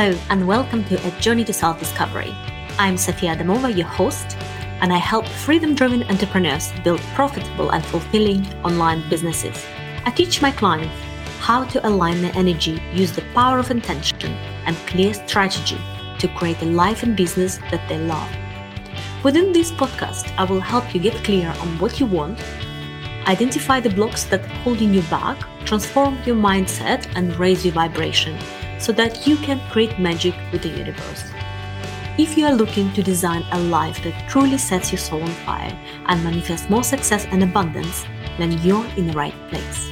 Hello, and welcome to A Journey to Self Discovery. I'm Sofia Adamova, your host, and I help freedom driven entrepreneurs build profitable and fulfilling online businesses. I teach my clients how to align their energy, use the power of intention, and clear strategy to create a life and business that they love. Within this podcast, I will help you get clear on what you want, identify the blocks that holding you back, transform your mindset, and raise your vibration so that you can create magic with the universe. If you are looking to design a life that truly sets your soul on fire and manifests more success and abundance, then you're in the right place.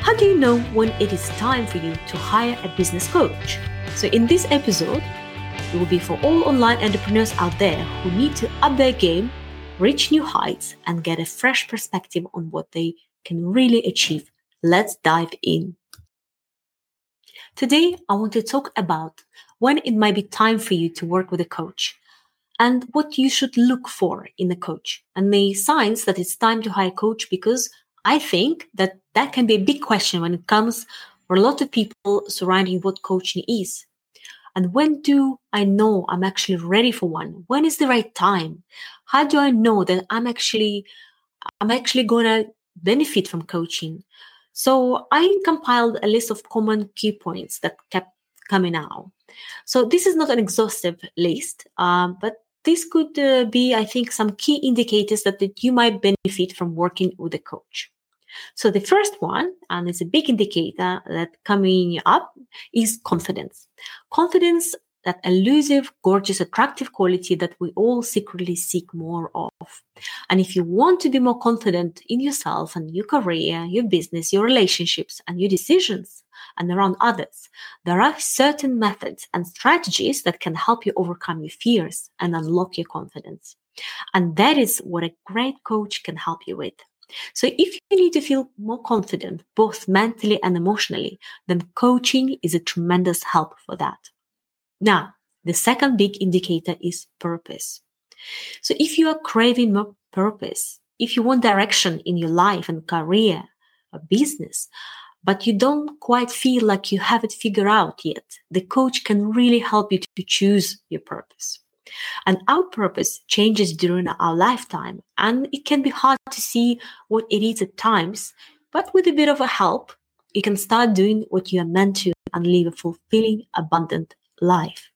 How do you know when it is time for you to hire a business coach? So, in this episode, it will be for all online entrepreneurs out there who need to up their game, reach new heights, and get a fresh perspective on what they can really achieve. Let's dive in. Today, I want to talk about when it might be time for you to work with a coach and what you should look for in a coach and the signs that it's time to hire a coach because I think that that can be a big question when it comes for a lot of people surrounding what coaching is. And when do I know I'm actually ready for one? When is the right time? How do I know that I'm actually I'm actually going to benefit from coaching? So I compiled a list of common key points that kept coming out. So this is not an exhaustive list, um, but this could uh, be, I think, some key indicators that, that you might benefit from working with a coach. So the first one, and it's a big indicator that coming up, is confidence. Confidence that elusive, gorgeous, attractive quality that we all secretly seek more of. And if you want to be more confident in yourself and your career, your business, your relationships, and your decisions, and around others, there are certain methods and strategies that can help you overcome your fears and unlock your confidence. And that is what a great coach can help you with. So if you need to feel more confident, both mentally and emotionally, then coaching is a tremendous help for that. Now, the second big indicator is purpose. So if you are craving more purpose, if you want direction in your life and career or business, but you don't quite feel like you have it figured out yet, the coach can really help you to choose your purpose. And our purpose changes during our lifetime, and it can be hard to see what it is at times, but with a bit of a help, you can start doing what you are meant to and live a fulfilling, abundant life.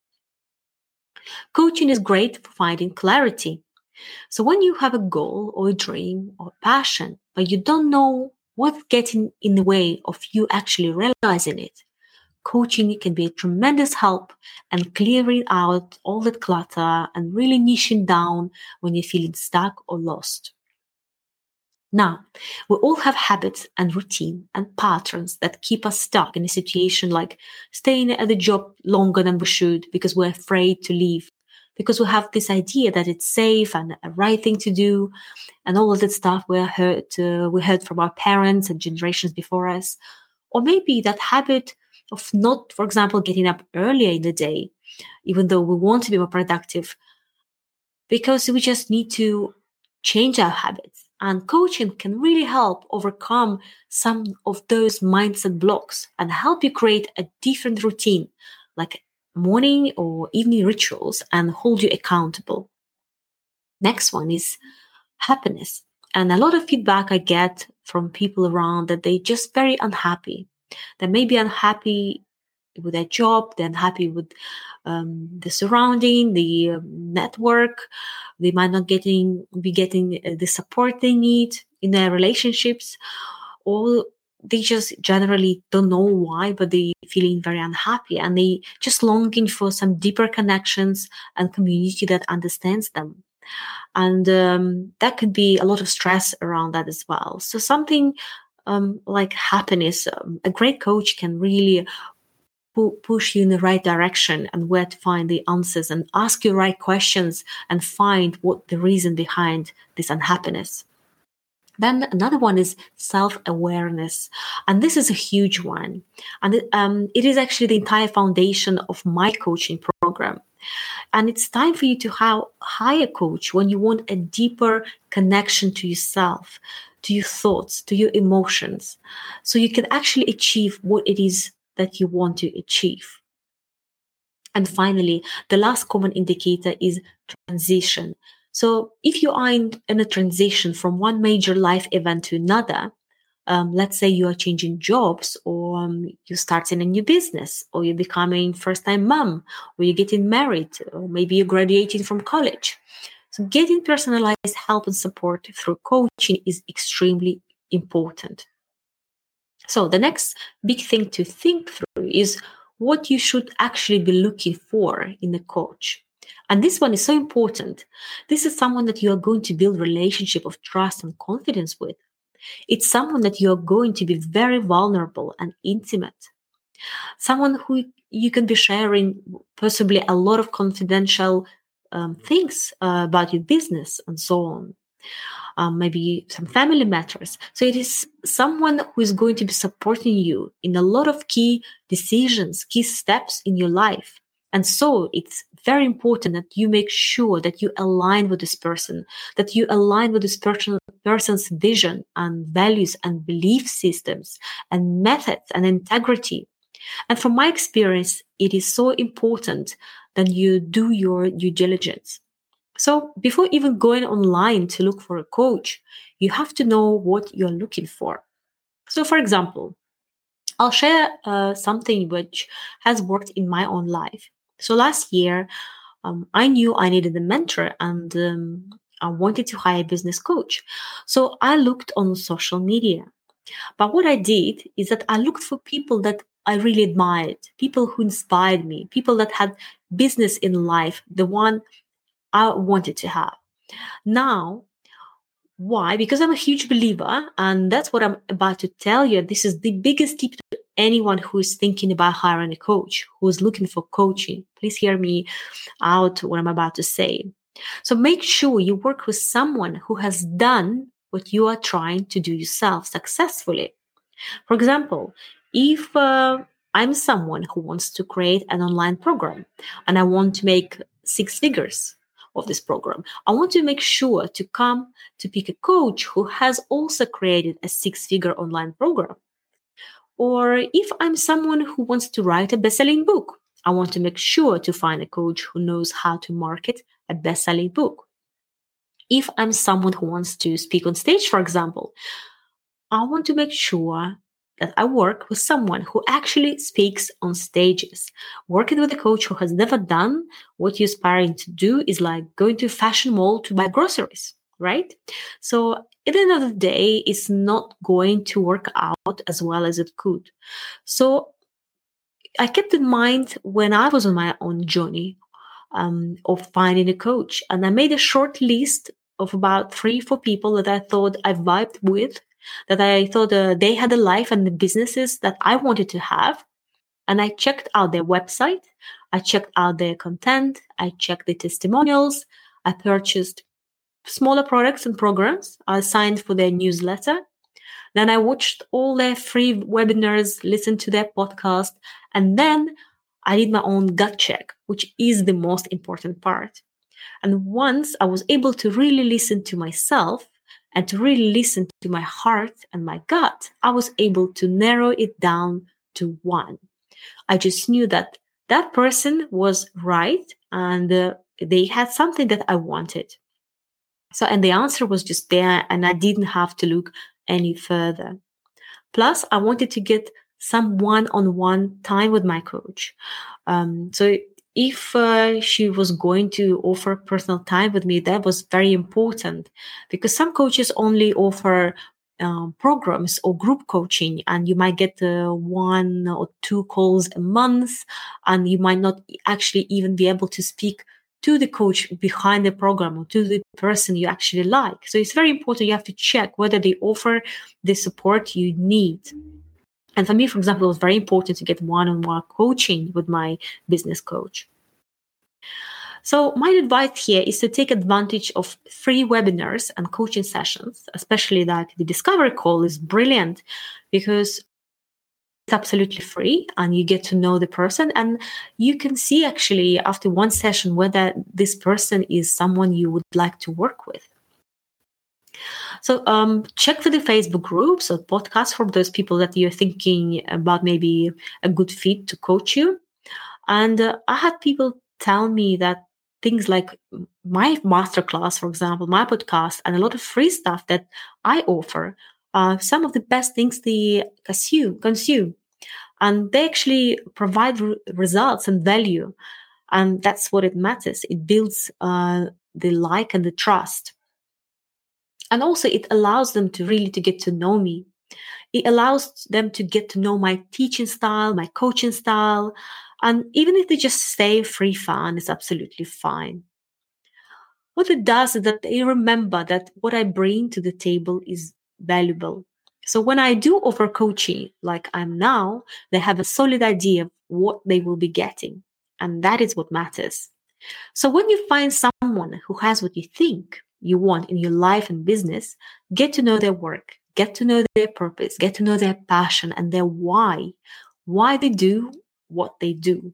Coaching is great for finding clarity. So when you have a goal or a dream or a passion, but you don't know what's getting in the way of you actually realizing it, coaching can be a tremendous help and clearing out all that clutter and really niching down when you're feeling stuck or lost. Now, we all have habits and routine and patterns that keep us stuck in a situation like staying at the job longer than we should because we're afraid to leave, because we have this idea that it's safe and a right thing to do, and all of that stuff we heard uh, we heard from our parents and generations before us, or maybe that habit of not, for example, getting up earlier in the day, even though we want to be more productive, because we just need to change our habits and coaching can really help overcome some of those mindset blocks and help you create a different routine, like morning or evening rituals, and hold you accountable. Next one is happiness. And a lot of feedback I get from people around that they're just very unhappy. They may be unhappy with their job, they're unhappy with um, the surrounding, the uh, network. They might not getting be getting uh, the support they need in their relationships, or they just generally don't know why, but they feeling very unhappy and they just longing for some deeper connections and community that understands them. And um, that could be a lot of stress around that as well. So something um, like happiness, um, a great coach can really pu- push you in the right direction and where to find the answers and ask your right questions and find what the reason behind this unhappiness. Then another one is self awareness. And this is a huge one. And it, um, it is actually the entire foundation of my coaching program. And it's time for you to have, hire a coach when you want a deeper connection to yourself, to your thoughts, to your emotions. So you can actually achieve what it is that you want to achieve. And finally, the last common indicator is transition. So if you are in, in a transition from one major life event to another, um, let's say you are changing jobs or um, you're starting a new business or you're becoming first time mom or you're getting married or maybe you're graduating from college so getting personalized help and support through coaching is extremely important so the next big thing to think through is what you should actually be looking for in a coach and this one is so important this is someone that you are going to build relationship of trust and confidence with it's someone that you're going to be very vulnerable and intimate. Someone who you can be sharing possibly a lot of confidential um, things uh, about your business and so on. Um, maybe some family matters. So it is someone who is going to be supporting you in a lot of key decisions, key steps in your life. And so it's very important that you make sure that you align with this person, that you align with this person, person's vision and values and belief systems and methods and integrity. And from my experience, it is so important that you do your due diligence. So before even going online to look for a coach, you have to know what you're looking for. So, for example, I'll share uh, something which has worked in my own life. So last year, um, I knew I needed a mentor and um, I wanted to hire a business coach. So I looked on social media. But what I did is that I looked for people that I really admired, people who inspired me, people that had business in life, the one I wanted to have. Now, why? Because I'm a huge believer, and that's what I'm about to tell you. This is the biggest tip to anyone who is thinking about hiring a coach, who is looking for coaching. Please hear me out what I'm about to say. So make sure you work with someone who has done what you are trying to do yourself successfully. For example, if uh, I'm someone who wants to create an online program and I want to make six figures of this program, I want to make sure to come to pick a coach who has also created a six figure online program. Or if I'm someone who wants to write a best selling book, I want to make sure to find a coach who knows how to market a best selling book. If I'm someone who wants to speak on stage, for example, I want to make sure that I work with someone who actually speaks on stages. Working with a coach who has never done what you're aspiring to do is like going to a fashion mall to buy groceries, right? So at the end of the day, it's not going to work out as well as it could. So I kept in mind when I was on my own journey um, of finding a coach, and I made a short list of about three, four people that I thought I vibed with, that I thought uh, they had a life and the businesses that I wanted to have. And I checked out their website, I checked out their content, I checked the testimonials, I purchased smaller products and programs, I signed for their newsletter, then I watched all their free webinars, listened to their podcast, and then I did my own gut check, which is the most important part. And once I was able to really listen to myself and to really listen to my heart and my gut, I was able to narrow it down to one. I just knew that that person was right and uh, they had something that I wanted. So, and the answer was just there, and I didn't have to look any further. Plus, I wanted to get some one-on-one time with my coach. Um, so if uh, she was going to offer personal time with me, that was very important because some coaches only offer um, programs or group coaching, and you might get uh, one or two calls a month, and you might not actually even be able to speak to the coach behind the program or to the person you actually like. So it's very important. You have to check whether they offer the support you need. And for me, for example, it was very important to get one on one coaching with my business coach. So, my advice here is to take advantage of free webinars and coaching sessions, especially that the discovery call is brilliant because it's absolutely free and you get to know the person and you can see actually after one session whether this person is someone you would like to work with so um, check for the facebook groups or podcasts for those people that you're thinking about maybe a good fit to coach you And uh, I had people tell me that things like my masterclass, for example, my podcast, and a lot of free stuff that I offer are some of the best things they consume. consume. And they actually provide re- results and value. And that's what it matters. It builds uh, the like and the trust. And also it allows them to really to get to know me. It allows them to get to know my teaching style, my coaching style, and even if they just stay free fun, it's absolutely fine. What it does is that they remember that what I bring to the table is valuable. So when I do offer coaching like I'm now, they have a solid idea of what they will be getting. And that is what matters. So when you find someone who has what you think you want in your life and business, get to know their work, get to know their purpose, get to know their passion and their why, why they do what they do.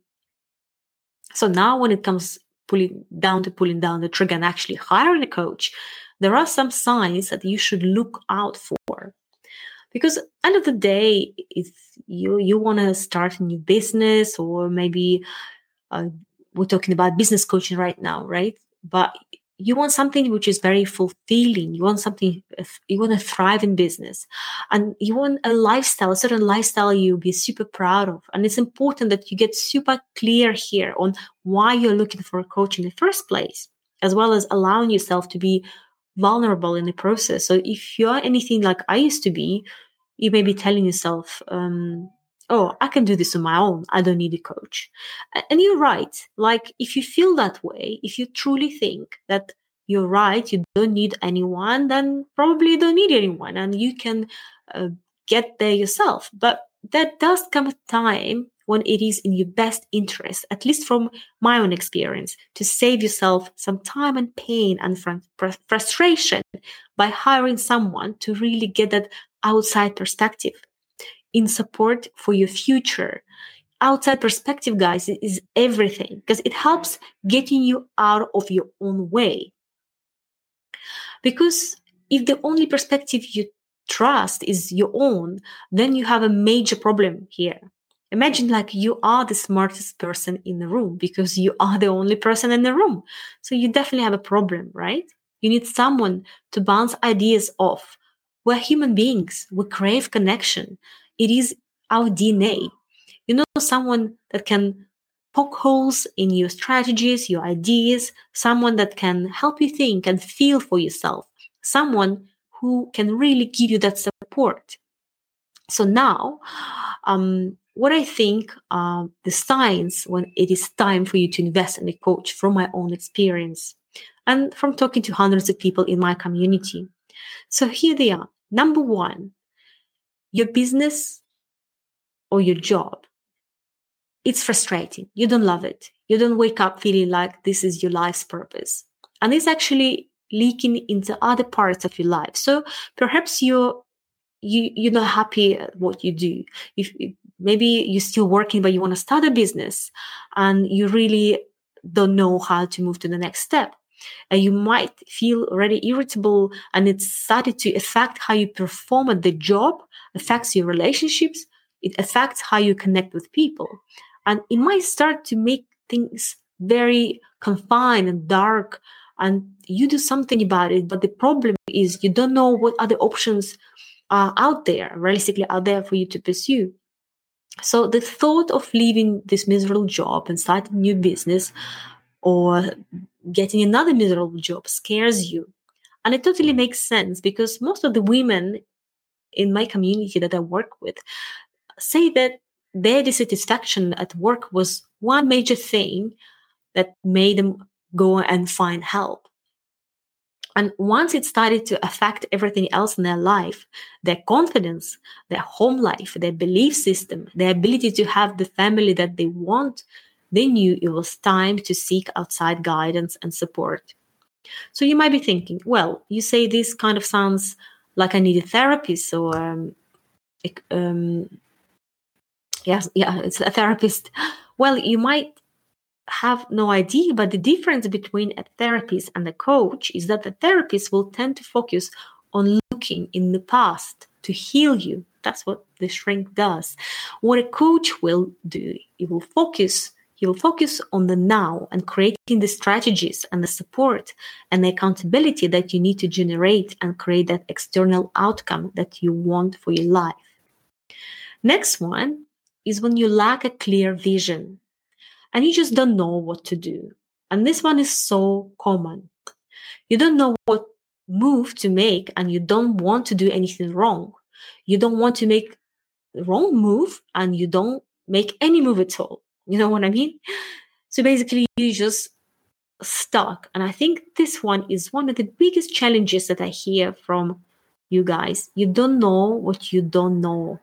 So now when it comes pulling down to pulling down the trigger and actually hiring a coach, there are some signs that you should look out for. Because end of the day, if you you want to start a new business or maybe uh, we're talking about business coaching right now, right? But you want something which is very fulfilling. You want something you want to thrive in business. And you want a lifestyle a certain lifestyle you'll be super proud of. And it's important that you get super clear here on why you're looking for a coach in the first place as well as allowing yourself to be vulnerable in the process. So if you're anything like i used to be you may be telling yourself um, oh, I can do this on my own. I don't need a coach. And you're right. Like, if you feel that way, if you truly think that you're right, you don't need anyone, then probably you don't need anyone and you can uh, get there yourself. But that does come a time when it is in your best interest, at least from my own experience, to save yourself some time and pain and fr- frustration by hiring someone to really get that outside perspective in support for your future. Outside perspective, guys, is everything because it helps getting you out of your own way. Because if the only perspective you trust is your own, then you have a major problem here. Imagine like you are the smartest person in the room because you are the only person in the room. So you definitely have a problem, right? You need someone to bounce ideas off. We're human beings. We crave connection it is our DNA. You know, someone that can poke holes in your strategies, your ideas, someone that can help you think and feel for yourself, someone who can really give you that support. So now, um, what I think uh, the signs when it is time for you to invest in a coach from my own experience and from talking to hundreds of people in my community. So here they are. Number one, your business or your job, it's frustrating. You don't love it. You don't wake up feeling like this is your life's purpose. And it's actually leaking into other parts of your life. So perhaps you're you you're not happy at what you do. If maybe you're still working but you want to start a business and you really don't know how to move to the next step and you might feel already irritable and it started to affect how you perform at the job affects your relationships it affects how you connect with people. And it might start to make things very confined and dark and you do something about it but the problem is you don't know what other options are out there realistically out there for you to pursue. So the thought of leaving this miserable job and starting a new business or getting another miserable job scares you. And it totally mm-hmm. makes sense because most of the women in my community that I work with say that their dissatisfaction at work was one major thing that made them go and find help. And once it started to affect everything else in their life, their confidence, their home life, their belief system, their ability to have the family that they want, they knew it was time to seek outside guidance and support. So you might be thinking, well, you say this kind of sounds like I need a therapist or um, um, yes, yeah, it's a therapist. Well, you might have no idea, but the difference between a therapist and a coach is that the therapist will tend to focus on looking in the past to heal you. That's what the shrink does. What a coach will do, it will focus you will focus on the now and creating the strategies and the support and the accountability that you need to generate and create that external outcome that you want for your life. Next one is when you lack a clear vision and you just don't know what to do. And this one is so common. You don't know what move to make and you don't want to do anything wrong. You don't want to make the wrong move and you don't make any move at all. You know what I mean? So basically, you just stuck. And I think this one is one of the biggest challenges that I hear from you guys. You don't know what you don't know.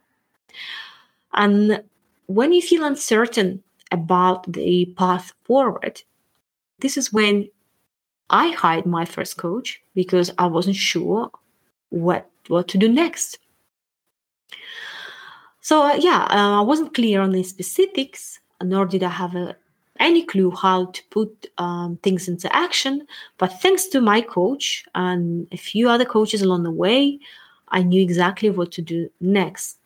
And when you feel uncertain about the path forward, this is when I hired my first coach because I wasn't sure what what to do next. So uh, yeah, uh, I wasn't clear on the specifics, nor did I have a, any clue how to put um, things into action. But thanks to my coach and a few other coaches along the way, I knew exactly what to do next.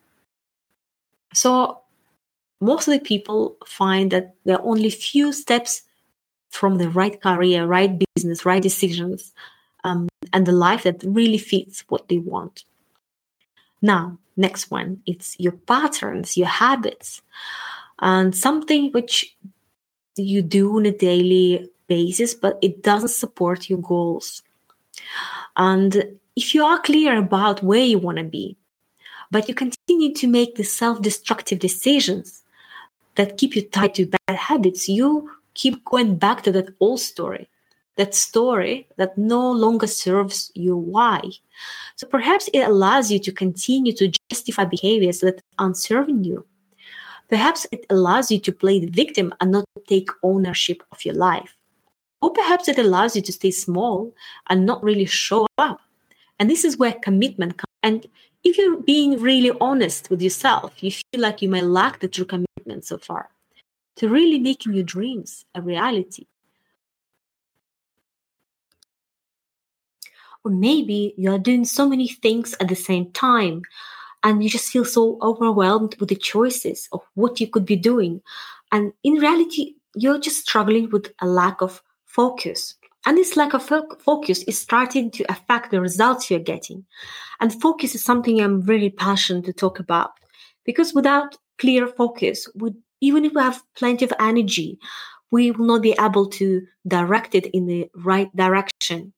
So most of the people find that there are only few steps from the right career, right business, right decisions, um, and the life that really fits what they want. Now, next one, it's your patterns, your habits, and something which you do on a daily basis, but it doesn't support your goals. And if you are clear about where you want to be, but you continue to make the self destructive decisions that keep you tied to bad habits, you keep going back to that old story, that story that no longer serves you why. So perhaps it allows you to continue to justify behaviors that aren't serving you. Perhaps it allows you to play the victim and not take ownership of your life. Or perhaps it allows you to stay small and not really show up. And this is where commitment comes. And if you're being really honest with yourself, you feel like you may lack the true commitment so far to really making your dreams a reality. Or maybe you are doing so many things at the same time and you just feel so overwhelmed with the choices of what you could be doing. And in reality, you're just struggling with a lack of focus. And this lack of focus is starting to affect the results you're getting. And focus is something I'm really passionate to talk about because without clear focus, we even if we have plenty of energy, we will not be able to direct it in the right direction.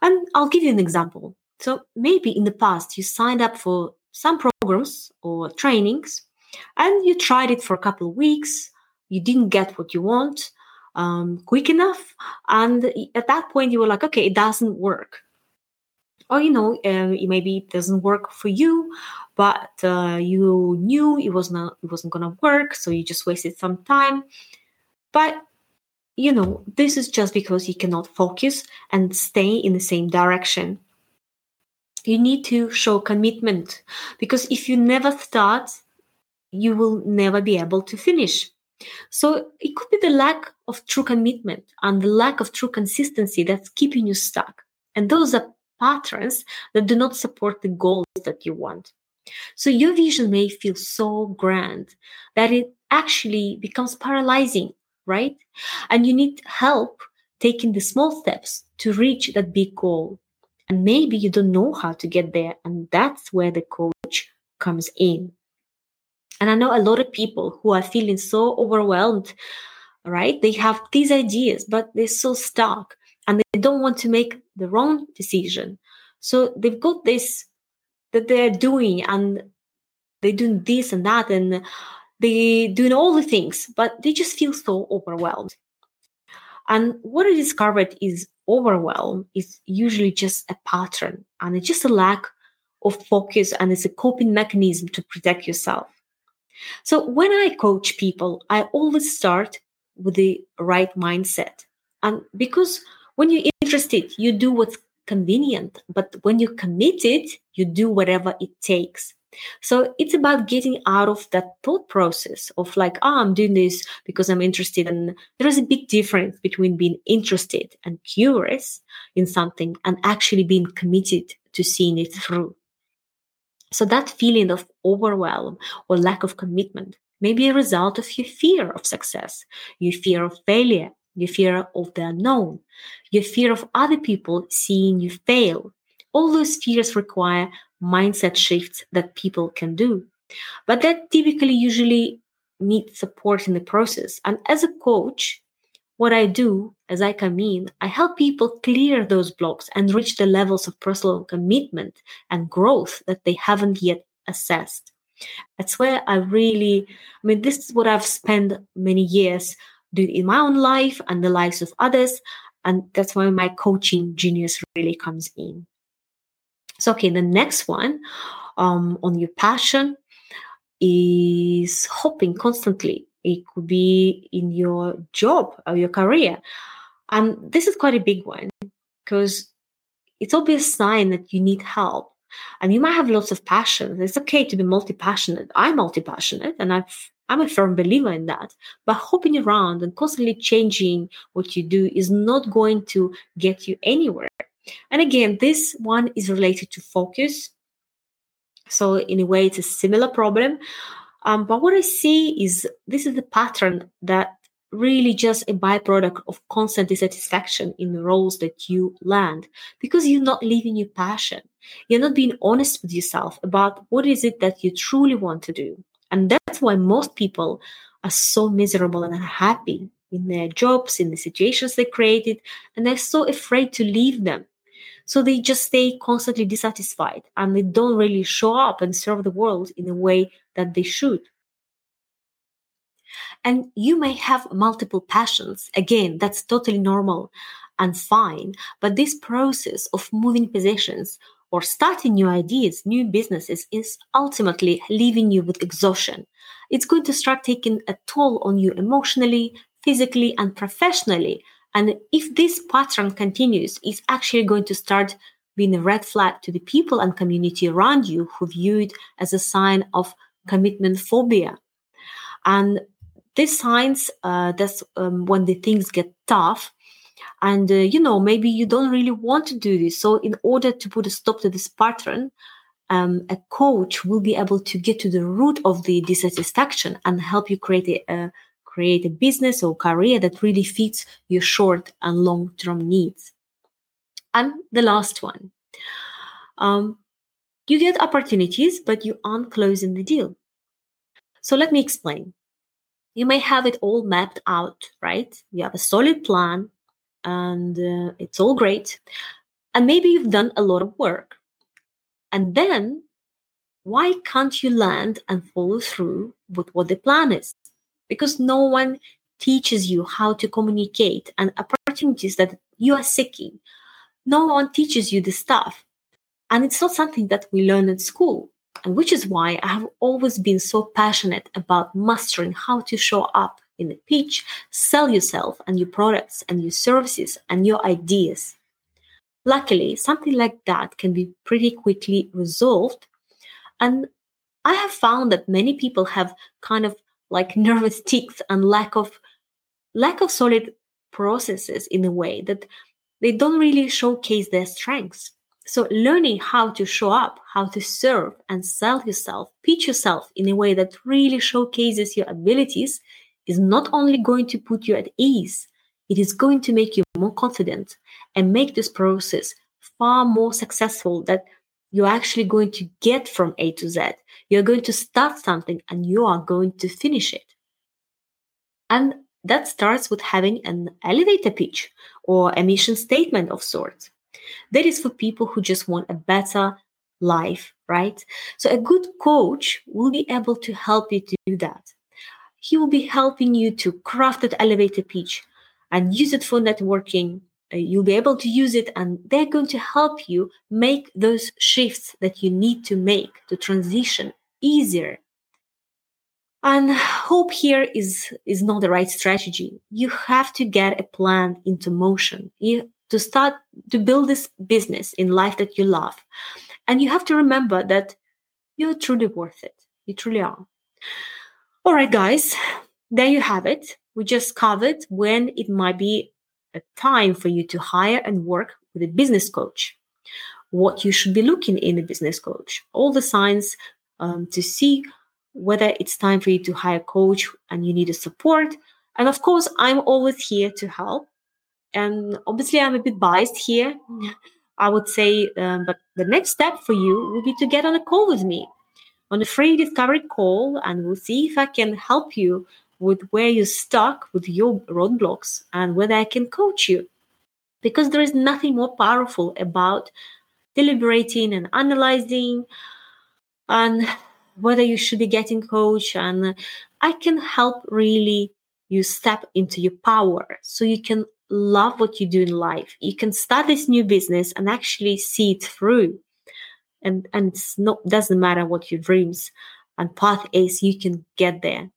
And I'll give you an example. So maybe in the past you signed up for some programs or trainings and you tried it for a couple of weeks, you didn't get what you want um, quick enough, and at that point you were like, okay, it doesn't work. Or you know, uh, maybe it doesn't work for you, but uh, you knew it was not it wasn't gonna work, so you just wasted some time. But you know, this is just because you cannot focus and stay in the same direction. You need to show commitment because if you never start, you will never be able to finish. So it could be the lack of true commitment and the lack of true consistency that's keeping you stuck. And those are patterns that do not support the goals that you want. So your vision may feel so grand that it actually becomes paralyzing, right? And you need help taking the small steps to reach that big goal. And maybe you don't know how to get there. And that's where the coach comes in. And I know a lot of people who are feeling so overwhelmed, right? They have these ideas, but they're so stuck and they don't want to make the wrong decision. So they've got this that they're doing and they're doing this and that and they're doing all the things, but they just feel so overwhelmed. And what I discovered is overwhelm is usually just a pattern and it's just a lack of focus and it's a coping mechanism to protect yourself. So when I coach people, I always start with the right mindset. And because when you're interested, you do what's convenient. But when you're committed, you do whatever it takes. So it's about getting out of that thought process of like, oh, I'm doing this because I'm interested. And there is a big difference between being interested and curious in something and actually being committed to seeing it through. So that feeling of overwhelm or lack of commitment may be a result of your fear of success, your fear of failure, your fear of the unknown, your fear of other people seeing you fail. All those fears require mindset shifts that people can do. But that typically usually need support in the process. And as a coach, what I do as I come in, I help people clear those blocks and reach the levels of personal commitment and growth that they haven't yet assessed. That's where I really, I mean, this is what I've spent many years doing in my own life and the lives of others. And that's where my coaching genius really comes in. So, okay, the next one um, on your passion is hopping constantly. It could be in your job or your career. And this is quite a big one because it's obvious sign that you need help. And you might have lots of passion. It's okay to be multi-passionate. I'm multi-passionate and I've I'm a firm believer in that. But hopping around and constantly changing what you do is not going to get you anywhere. And again, this one is related to focus. So, in a way, it's a similar problem. Um, but what I see is this is the pattern that really just a byproduct of constant dissatisfaction in the roles that you land because you're not living your passion. You're not being honest with yourself about what is it that you truly want to do. And that's why most people are so miserable and unhappy in their jobs, in the situations they created, and they're so afraid to leave them. So they just stay constantly dissatisfied and they don't really show up and serve the world in a way that they should. And you may have multiple passions. Again, that's totally normal and fine. But this process of moving positions or starting new ideas, new businesses is ultimately leaving you with exhaustion. It's going to start taking a toll on you emotionally, physically, and professionally. And if this pattern continues, it's actually going to start being a red flag to the people and community around you who view it as a sign of commitment phobia. And these signs, uh, that's um, when the things get tough. And, uh, you know, maybe you don't really want to do this. So, in order to put a stop to this pattern, um, a coach will be able to get to the root of the dissatisfaction and help you create a, a create a business or career that really fits your short and long term needs. And the last one um, you get opportunities, but you aren't closing the deal. So let me explain. You may have it all mapped out, right? You have a solid plan and uh, it's all great. And maybe you've done a lot of work. And then why can't you land and follow through with what the plan is? Because no one teaches you how to communicate and opportunities that you are seeking. No one teaches you the stuff. And it's not something that we learn at school. And which is why I have always been so passionate about mastering how to show up in the pitch, sell yourself and your products and your services and your ideas. Luckily, something like that can be pretty quickly resolved. And I have found that many people have kind of like nervous tics and lack of lack of solid processes in a way that they don't really showcase their strengths. So learning how to show up, how to serve and sell yourself, pitch yourself in a way that really showcases your abilities is not only going to put you at ease, it is going to make you more confident and make this process far more successful you're actually going to get from A to Z. You're going to start something and you are going to finish it. And that starts with having an elevator pitch or a mission statement of sorts. That is for people who just want a better life, right? So a good coach will be able to help you to do that. He will be helping you to craft that elevator pitch and use it for networking, Uh, you'll be able to use it and they're going to help you make those shifts that you need to make to transition easier. And hope here is is not the right strategy. You have to get a plan into motion. You to start to build this business in life that you love. And you have to remember that you're truly worth it. You truly are. All right guys. There you have it. We just covered when it might be a time for you to hire and work with a business coach. What you should be looking in a business coach, all the signs um, to see whether it's time for you to hire a coach and you need a support. And of course, I'm always here to help. And obviously, I'm a bit biased here. I would say, um, but the next step for you will be to get on a call with me on a free discovery call, and we'll see if I can help you with where you're stuck with your roadblocks and whether I can coach you. Because there is nothing more powerful about deliberating and analyzing and whether you should be getting coach and I can help really you step into your power so you can love what you do in life. You can start this new business and actually see it through. And and it's not doesn't matter what your dreams and path is, you can get there.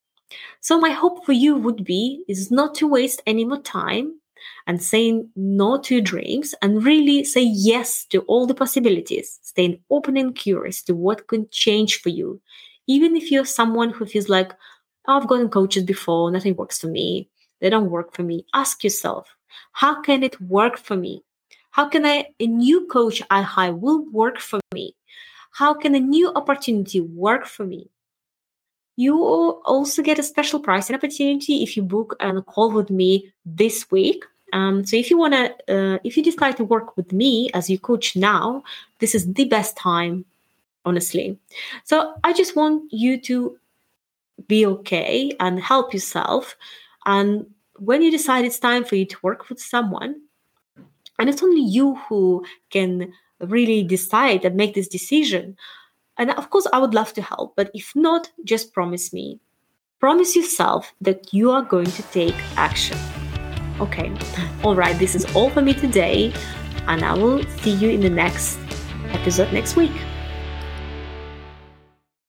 So my hope for you would be is not to waste any more time and saying no to your dreams and really say yes to all the possibilities, staying open and curious to what could change for you. Even if you're someone who feels like, oh, I've gotten coaches before, nothing works for me, they don't work for me, ask yourself, how can it work for me? How can I, a new coach I hire will work for me? How can a new opportunity work for me? You also get a special pricing opportunity if you book a call with me this week. Um, so if you want to, uh, if you decide to work with me as your coach now, this is the best time, honestly. So I just want you to be okay and help yourself. And when you decide it's time for you to work with someone, and it's only you who can really decide and make this decision. And of course, I would love to help, but if not, just promise me. Promise yourself that you are going to take action. Okay, all right, this is all for me today, and I will see you in the next episode next week.